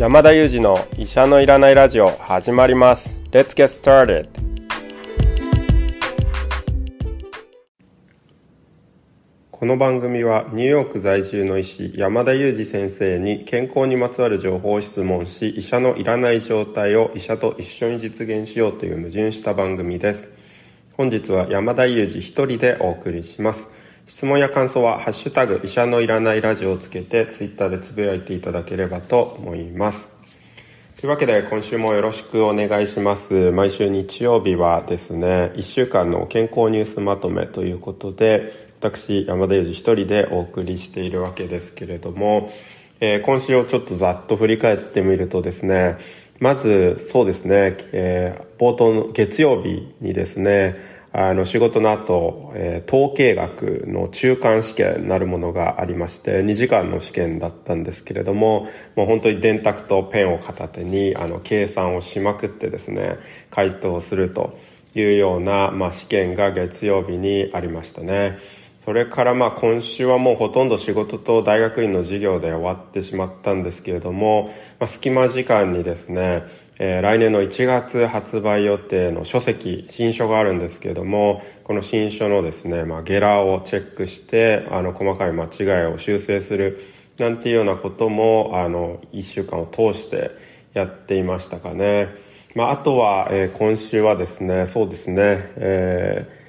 山田裕二の医者のいらないラジオ始まります。Let's get started. この番組はニューヨーク在住の医師山田裕二先生に健康にまつわる情報を質問し医者のいらない状態を医者と一緒に実現しようという矛盾した番組です。本日は山田裕二一人でお送りします。質問や感想は「ハッシュタグ医者のいらないラジオ」をつけてツイッターでつぶやいていただければと思います。というわけで今週もよろしくお願いします。毎週日曜日はですね1週間の健康ニュースまとめということで私山田裕二一人でお送りしているわけですけれども、えー、今週をちょっとざっと振り返ってみるとですねまずそうですね、えー、冒頭の月曜日にですねあの仕事の後、えー、統計学の中間試験なるものがありまして2時間の試験だったんですけれどももう本当に電卓とペンを片手にあの計算をしまくってですね回答するというような、まあ、試験が月曜日にありましたね。それからまあ今週はもうほとんど仕事と大学院の授業で終わってしまったんですけれども、まあ、隙間時間にですね、え、来年の1月発売予定の書籍新書があるんですけれどもこの新書のですね、まあ、ゲラをチェックしてあの細かい間違いを修正するなんていうようなこともあの1週間を通してやっていましたかね、まあ、あとは、えー、今週はですねそうですね、えー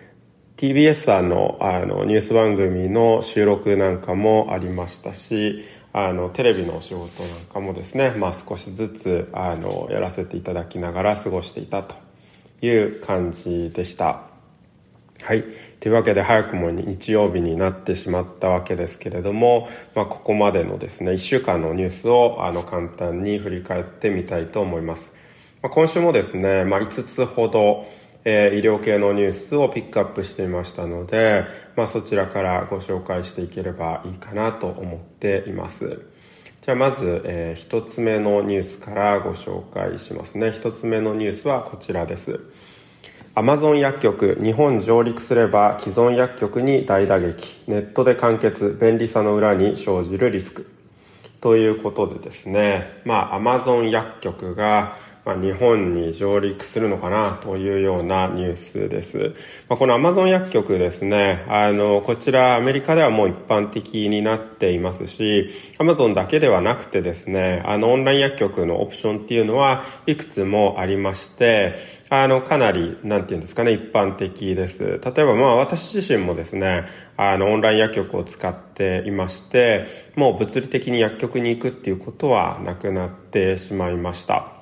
TBS さんのあのニュース番組の収録なんかもありましたしあのテレビのお仕事なんかもですね、まあ、少しずつあのやらせていただきながら過ごしていたという感じでした。はい。というわけで早くも日曜日になってしまったわけですけれども、まあ、ここまでのですね、1週間のニュースをあの簡単に振り返ってみたいと思います。まあ、今週もですね、まあ、5つほどえー、医療系のニュースをピックアップしていましたので、まあ、そちらからご紹介していければいいかなと思っています。じゃあまず、えー、1つ目のニュースからご紹介しますね。1つ目のニュースはこちらです。アマゾン薬局日本上陸すれば既存薬局に大打撃。ネットで完結便利さの裏に生じるリスク。ということでですね。まあアマゾン薬局がまあ、日本に上陸するのかなというようなニュースです。まあ、このアマゾン薬局ですね、あの、こちらアメリカではもう一般的になっていますし、アマゾンだけではなくてですね、あの、オンライン薬局のオプションっていうのはいくつもありまして、あの、かなり、なんていうんですかね、一般的です。例えば、まあ、私自身もですね、あの、オンライン薬局を使っていまして、もう物理的に薬局に行くっていうことはなくなってしまいました。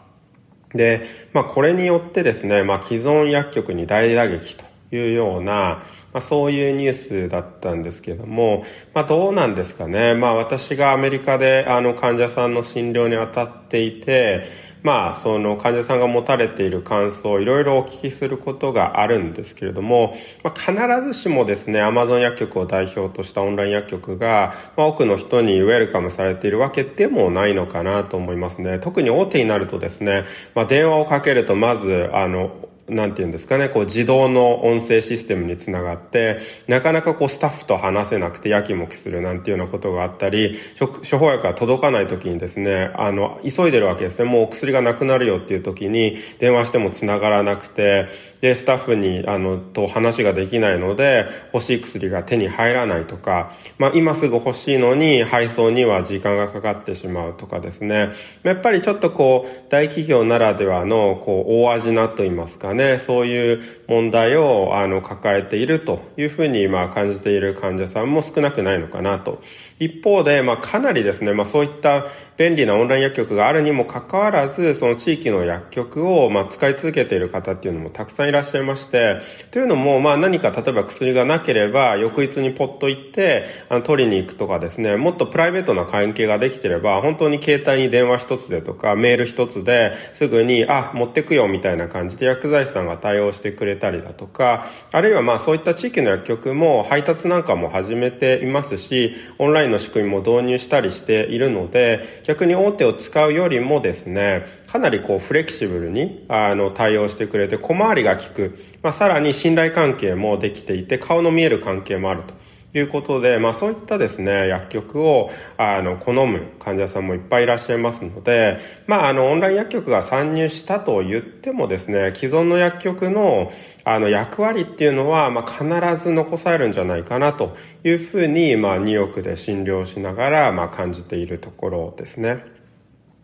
で、まあ、これによってですね、まあ、既存薬局に大打撃というような、まあ、そういうニュースだったんですけども、まあ、どうなんですかね。まあ、私がアメリカであの患者さんの診療に当たっていて、まあ、その患者さんが持たれている感想をいろいろお聞きすることがあるんですけれども、まあ、必ずしもですね、アマゾン薬局を代表としたオンライン薬局が、まあ、多くの人にウェルカムされているわけでもないのかなと思いますね。特に大手になるとですね、まあ、電話をかけるとまず、あの、なんて言うんですかね、こう自動の音声システムにつながって、なかなかこうスタッフと話せなくてやきもきするなんていうようなことがあったり、処方薬が届かない時にですね、あの、急いでるわけですね。もうお薬がなくなるよっていう時に電話してもつながらなくて、で、スタッフに、あの、と話ができないので、欲しい薬が手に入らないとか、まあ今すぐ欲しいのに配送には時間がかかってしまうとかですね。やっぱりちょっとこう、大企業ならではの、こう、大味なと言いますかね、ね、そういう問題をあの抱えているというふうにまあ感じている患者さんも少なくないのかなと。一方で、まあかなりですね、まあそういった便利なオンライン薬局があるにもかかわらず、その地域の薬局をまあ使い続けている方っていうのもたくさんいらっしゃいまして、というのもまあ何か例えば薬がなければ翌日にポッと行ってあの取りに行くとかですね、もっとプライベートな関係ができてれば本当に携帯に電話一つでとかメール一つですぐにあ、持ってくよみたいな感じで薬剤師さんが対応してくれたりだとか、あるいはまあそういった地域の薬局も配達なんかも始めていますし、オンラインの仕組みも導入したりしているので、逆に大手を使うよりもですね、かなりこうフレキシブルにあの対応してくれて小回りが利く、まあ、さらに信頼関係もできていて顔の見える関係もあると。いうことで、まあそういったですね、薬局を、あの、好む患者さんもいっぱいいらっしゃいますので、まああの、オンライン薬局が参入したと言ってもですね、既存の薬局の、あの、役割っていうのは、まあ必ず残されるんじゃないかなというふうに、まあニューヨークで診療しながら、まあ感じているところですね。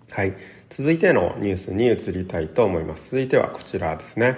はい。続いてのニュースに移りたいと思います。続いてはこちらですね。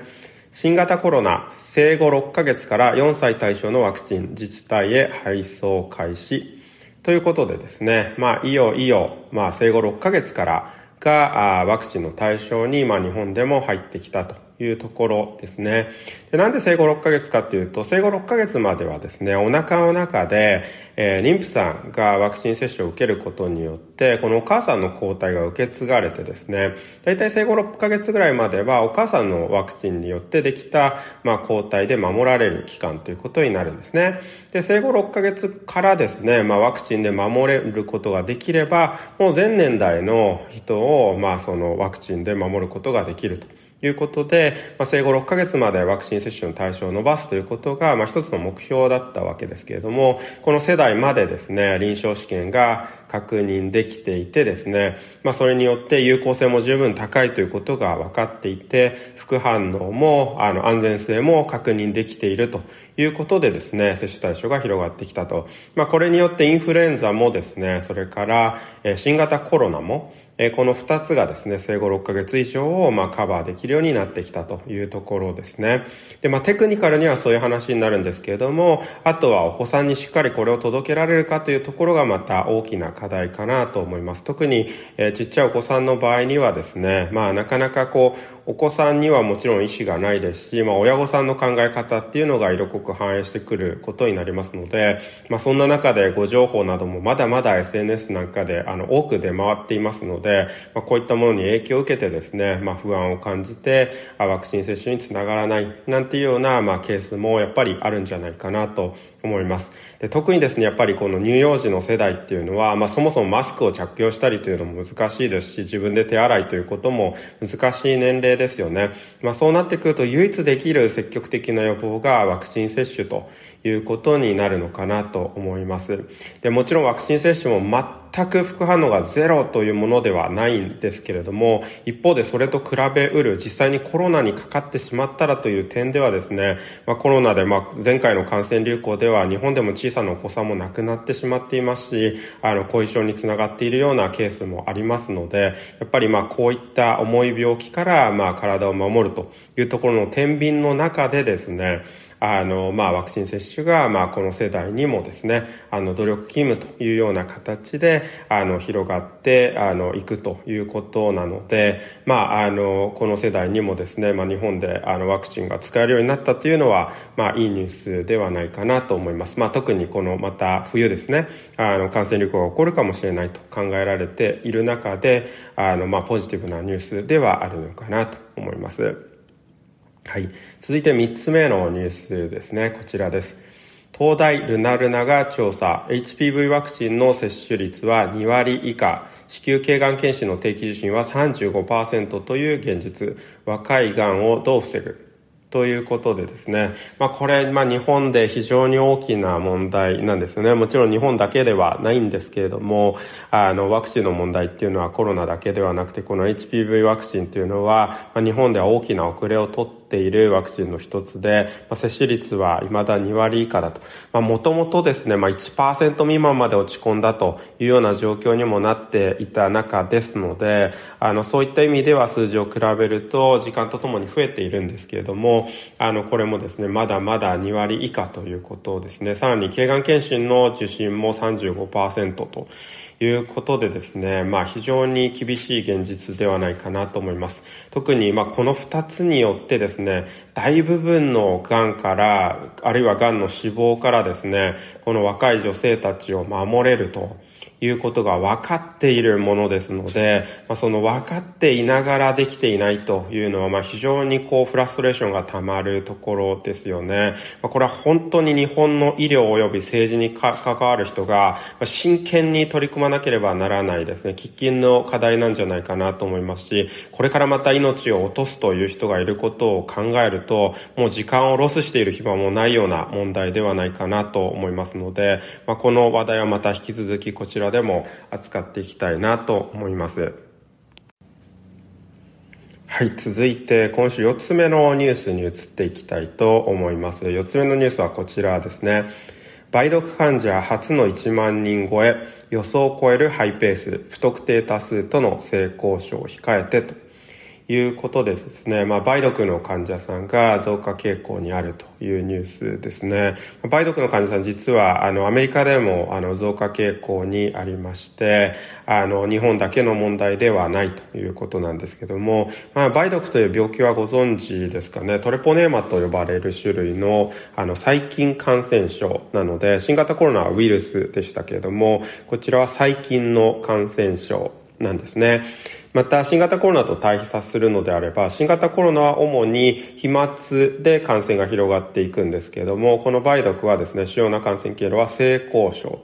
新型コロナ生後6ヶ月から4歳対象のワクチン自治体へ配送開始。ということでですね、まあ、いよいよ、まあ、生後6ヶ月からがワクチンの対象に、まあ、日本でも入ってきたと。いうところですね。でなんで生後6ヶ月かというと、生後6ヶ月まではですね、お腹の中で、えー、妊婦さんがワクチン接種を受けることによって、このお母さんの抗体が受け継がれてですね、だいたい生後6ヶ月ぐらいまではお母さんのワクチンによってできた、まあ、抗体で守られる期間ということになるんですね。で、生後6ヶ月からですね、まあ、ワクチンで守れることができれば、もう全年代の人を、まあ、そのワクチンで守ることができると。いうことで、まあ、生後6ヶ月までワクチン接種の対象を伸ばすということが、まあ、一つの目標だったわけですけれども、この世代までですね、臨床試験が確認できていてですね、まあ、それによって有効性も十分高いということが分かっていて、副反応も、あの、安全性も確認できているということでですね、接種対象が広がってきたと。まあ、これによってインフルエンザもですね、それから、新型コロナも、えこの2つがですね、生後6ヶ月以上をまあカバーできるようになってきたというところですね。で、まあテクニカルにはそういう話になるんですけれども、あとはお子さんにしっかりこれを届けられるかというところがまた大きな課題かなと思います。特に、えー、ちっちゃいお子さんの場合にはですね、まあなかなかこう、お子さんにはもちろん意思がないですし、まあ、親御さんの考え方っていうのが色濃く反映してくることになりますので、まあ、そんな中でご情報などもまだまだ SNS なんかであの多く出回っていますので、でまあ、こういったものに影響を受けてですね、まあ、不安を感じてワクチン接種につながらないなんていうような、まあ、ケースもやっぱりあるんじゃないかなと思います。で特にですね、やっぱりこの乳幼児の世代っていうのは、まあ、そもそもマスクを着用したりというのも難しいですし、自分で手洗いということも難しい年齢ですよね。まあ、そうなってくると唯一できる積極的な予防がワクチン接種ということになるのかなと思います。でもちろんワクチン接種も全く副反応がゼロというものではないんですけれども、一方でそれと比べうる実際にコロナにかかってしまったらという点ではですね、まあ、コロナで、まあ、前回の感染流行では日本でも小さなお子さんも亡くなってしまっていますし、あの、後遺症につながっているようなケースもありますので、やっぱりまあこういった重い病気からまあ体を守るというところの天秤の中でですね、あの、まあ、ワクチン接種が、まあ、この世代にもですね、あの、努力義務というような形で、あの、広がって、あの、いくということなので、まあ、あの、この世代にもですね、まあ、日本で、あの、ワクチンが使えるようになったというのは、まあ、いいニュースではないかなと思います。まあ、特にこの、また、冬ですね、あの、感染流行が起こるかもしれないと考えられている中で、あの、まあ、ポジティブなニュースではあるのかなと思います。はい。続いて3つ目のニュースですね。こちらです。東大ルナルナが調査、HPV ワクチンの接種率は2割以下、子宮頸がん検診の定期受診は35%という現実、若いがんをどう防ぐ？ということでですね、まあ、これ、まあ、日本で非常に大きな問題なんですよね。もちろん日本だけではないんですけれども、あの、ワクチンの問題っていうのはコロナだけではなくて、この HPV ワクチンっていうのは、まあ、日本では大きな遅れをとっているワクチンの一つで、まあ、接種率は未だ2割以下だと。まあ、もともとですね、まあ、1%未満まで落ち込んだというような状況にもなっていた中ですので、あの、そういった意味では数字を比べると時間とともに増えているんですけれども、あの、これもですね、まだまだ2割以下ということですね。さらに、頸がん検診の受診も35%ということでですね、まあ非常に厳しい現実ではないかなと思います。特にまあこの2つによってですね、大部分のがんから、あるいはがんの死亡からですね、この若い女性たちを守れるということが分かっているものですので、まあ、その分かっていながらできていないというのは、まあ、非常にこうフラストレーションがたまるところですよね。まあ、これは本当に日本の医療及び政治に関わる人が真剣に取り組まなければならないですね、喫緊の課題なんじゃないかなと思いますし、これからまた命を落とすという人がいることを考えると、もう時間をロスしている暇もないような問題ではないかなと思いますので、まあ、この話題はまた引き続きこちららでも扱っていきたいなと思います。はい、続いて今週4つ目のニュースに移っていきたいと思います。4つ目のニュースはこちらですね。梅毒患者初の1万人超え、予想を超えるハイペース、不特定多数との性交渉を控えてということでですね、まあ、梅毒の患者さんが増加傾向にあるというニュースですね。梅毒の患者さん実はあのアメリカでもあの増加傾向にありまして、あの日本だけの問題ではないということなんですけども、まあ、梅毒という病気はご存知ですかね。トレポネーマと呼ばれる種類のあの細菌感染症なので、新型コロナはウイルスでしたけれども、こちらは細菌の感染症なんですね。また新型コロナと対比させるのであれば新型コロナは主に飛沫で感染が広がっていくんですけれどもこの梅毒はですね主要な感染経路は性交渉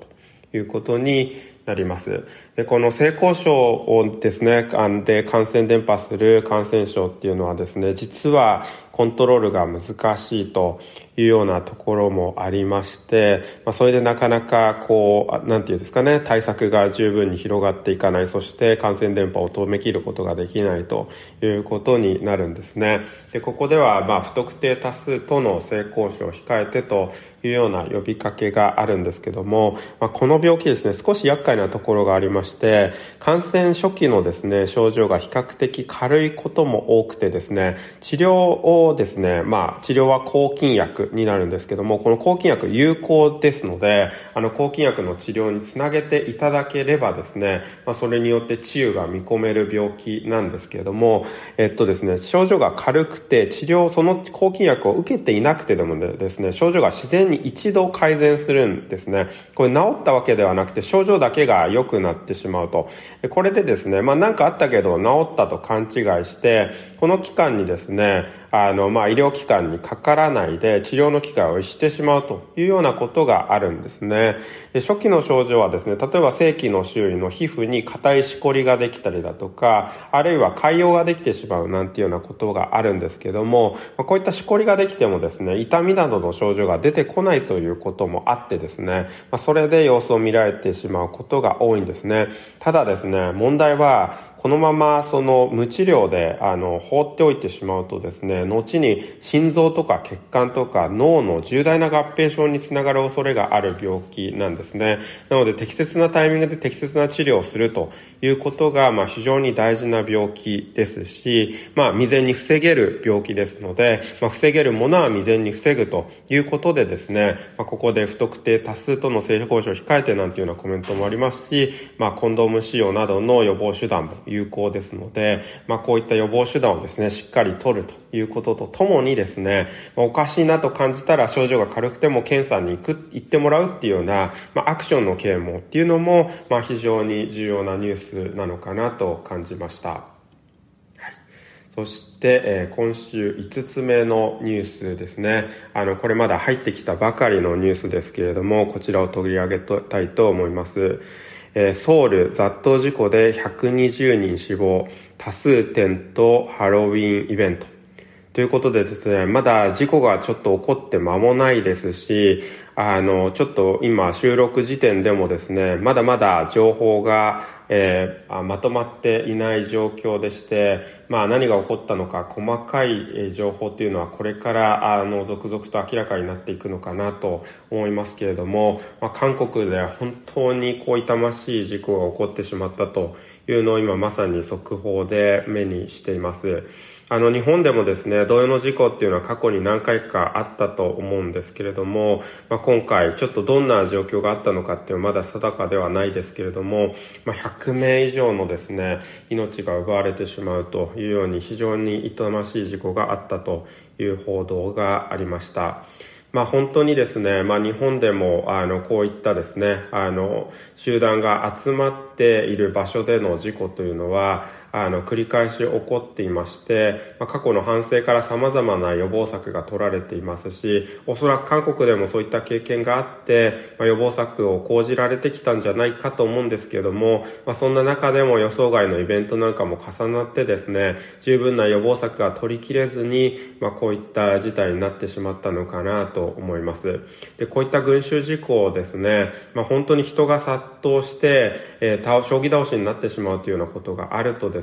ということになります。で、この性交渉をですね、で感染伝播する感染症っていうのはですね、実はコントロールが難しいというようなところもありまして、まあ、それでなかなかこう、なんていうんですかね、対策が十分に広がっていかない、そして感染伝播を止めきることができないということになるんですね。で、ここでは、まあ、不特定多数との性交渉を控えてというような呼びかけがあるんですけども、まあ、この病気ですね、少し厄介なところがありまして、感染初期のですね、症状が比較的軽いことも多くてですね、治療をですね、まあ、治療は抗菌薬になるんですけども、この抗菌薬有効ですので、あの、抗菌薬の治療につなげていただければですね、まあ、それによって治癒が見込める病気なんですけれども、えっとですね、症状が軽くて、治療、その抗菌薬を受けていなくてでもですね、症状が自然に一度改善するんですね。これ治ったわけではなくて、症状だけが良くなってしまうと。これでですね、まあ、なんかあったけど治ったと勘違いして、この期間にですね、あの、まあ、医療機関にかからないで治療の機会をしてしまうというようなことがあるんですね。で初期の症状はですね、例えば正規の周囲の皮膚に硬いしこりができたりだとか、あるいは潰瘍ができてしまうなんていうようなことがあるんですけども、こういったしこりができてもですね、痛みなどの症状が出てこないということもあってですね、まそれで様子を見られてしまうことが多いんですね。ただですね、問題は、このままその無治療であの放っておいてしまうとですね、後に心臓とか血管とか脳の重大な合併症につながる恐れがある病気なんですね。なので適切なタイミングで適切な治療をするということが、まあ、非常に大事な病気ですし、まあ、未然に防げる病気ですので、まあ、防げるものは未然に防ぐということでですね、まあ、ここで不特定多数との性交渉を控えてなんていうようなコメントもありますし、まあ、コンドーム使用などの予防手段も有効ですので、まあ、こういった予防手段をですね、しっかり取るということとともにですね、ま、おかしいなと感じたら症状が軽くても検査に行く、行ってもらうっていうような、まあ、アクションの啓蒙っていうのも、まあ、非常に重要なニュースなのかなと感じました。そして、えー、今週5つ目のニュースですね。あの、これまだ入ってきたばかりのニュースですけれども、こちらを取り上げたいと思います。えソウル雑踏事故で120人死亡、多数点とハロウィンイベント。ということでですね、まだ事故がちょっと起こって間もないですし、あの、ちょっと今収録時点でもですね、まだまだ情報が、えー、まとまっていない状況でして、まあ何が起こったのか細かい情報というのはこれからあの続々と明らかになっていくのかなと思いますけれども、まあ、韓国では本当にこう痛ましい事故が起こってしまったというのを今まさに速報で目にしています。あの日本でもですね同様の事故っていうのは過去に何回かあったと思うんですけれども、まあ、今回ちょっとどんな状況があったのかっていうのはまだ定かではないですけれども、まあ、100名以上のですね命が奪われてしまうというように非常に痛ましい事故があったという報道がありました。まあ本当にですね、まあ日本でもあのこういったですね、あの集団が集まっている場所での事故というのは、あの繰り返し起こっていまして、まあ、過去の反省から様々な予防策が取られていますしおそらく韓国でもそういった経験があって、まあ、予防策を講じられてきたんじゃないかと思うんですけれども、まあ、そんな中でも予想外のイベントなんかも重なってですね十分な予防策が取りきれずに、まあ、こういった事態になってしまったのかなと思います。でこういった群衆事故をですね、まあ、本当に人が殺到して、えー、将棋倒しになってしまうというようなことがあるとですね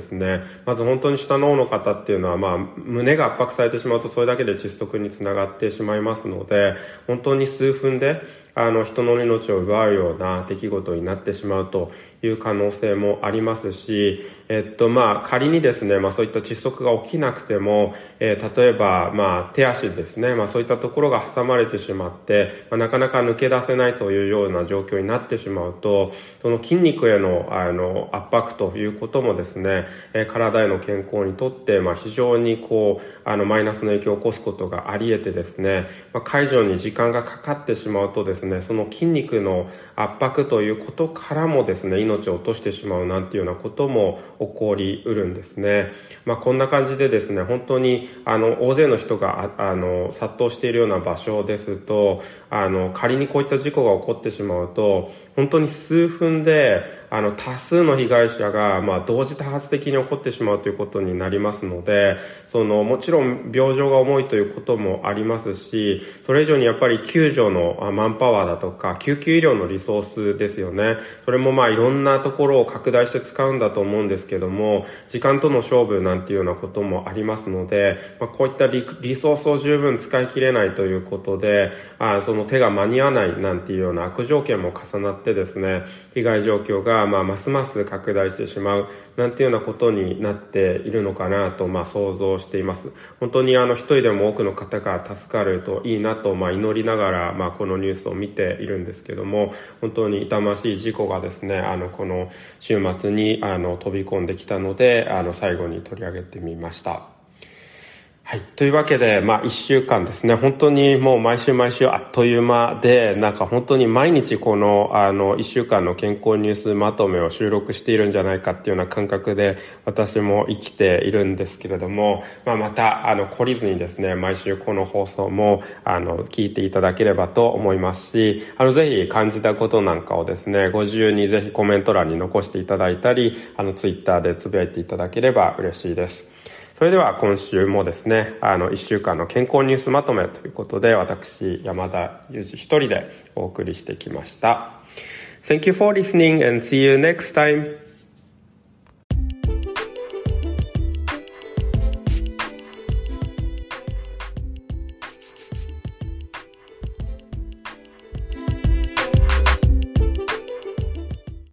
まず本当に下の方の方っていうのは、まあ、胸が圧迫されてしまうとそれだけで窒息につながってしまいますので本当に数分であの人の命を奪うような出来事になってしまうという可能性もありますし、えっとまあ、仮にですね、まあ、そういった窒息が起きなくても、えー、例えば、まあ、手足ですね、まあ、そういったところが挟まれてしまって、まあ、なかなか抜け出せないというような状況になってしまうとその筋肉へのあの圧迫ということもですね、えー、体への健康にとって、まあ、非常にこうあのマイナスの影響を起こすことがあり得てですね、まあ、解除に時間がかかってしまうとですねねその筋肉の圧迫ということからもですね命を落としてしまうなんていうようなことも起こりうるんですね、まあ、こんな感じでですね本当にあの大勢の人があの殺到しているような場所ですとあの仮にこういった事故が起こってしまうと本当に数分であの多数の被害者が、まあ、同時多発的に起こってしまうということになりますのでそのもちろん病状が重いということもありますしそれ以上にやっぱり救助のマンパワーだとか救急医療のリソースですよね。それもまあいろんなところを拡大して使うんだと思うんですけども時間との勝負なんていうようなこともありますので、まあ、こういったリソースを十分使い切れないということであその手が間に合わないなんていうような悪条件も重なってですね被害状況ががまあ、ますます拡大してしまうなんていうようなことになっているのかなと、まあ、想像しています。本当にあの一人でも多くの方が助かるといいなと、まあ、祈りながら、まあ、このニュースを見ているんですけども、本当に痛ましい事故がですね、あの、この週末にあの飛び込んできたので、あの、最後に取り上げてみました。はい。というわけで、まあ、一週間ですね。本当にもう毎週毎週あっという間で、なんか本当に毎日この、あの、一週間の健康ニュースまとめを収録しているんじゃないかっていうような感覚で、私も生きているんですけれども、まあ、また、あの、懲りずにですね、毎週この放送も、あの、聞いていただければと思いますし、あの、ぜひ感じたことなんかをですね、ご自由にぜひコメント欄に残していただいたり、あの、ツイッターでつぶやいていただければ嬉しいです。それでは今週もですね、あの、1週間の健康ニュースまとめということで、私、山田裕二一人でお送りしてきました。Thank you for listening and see you next time.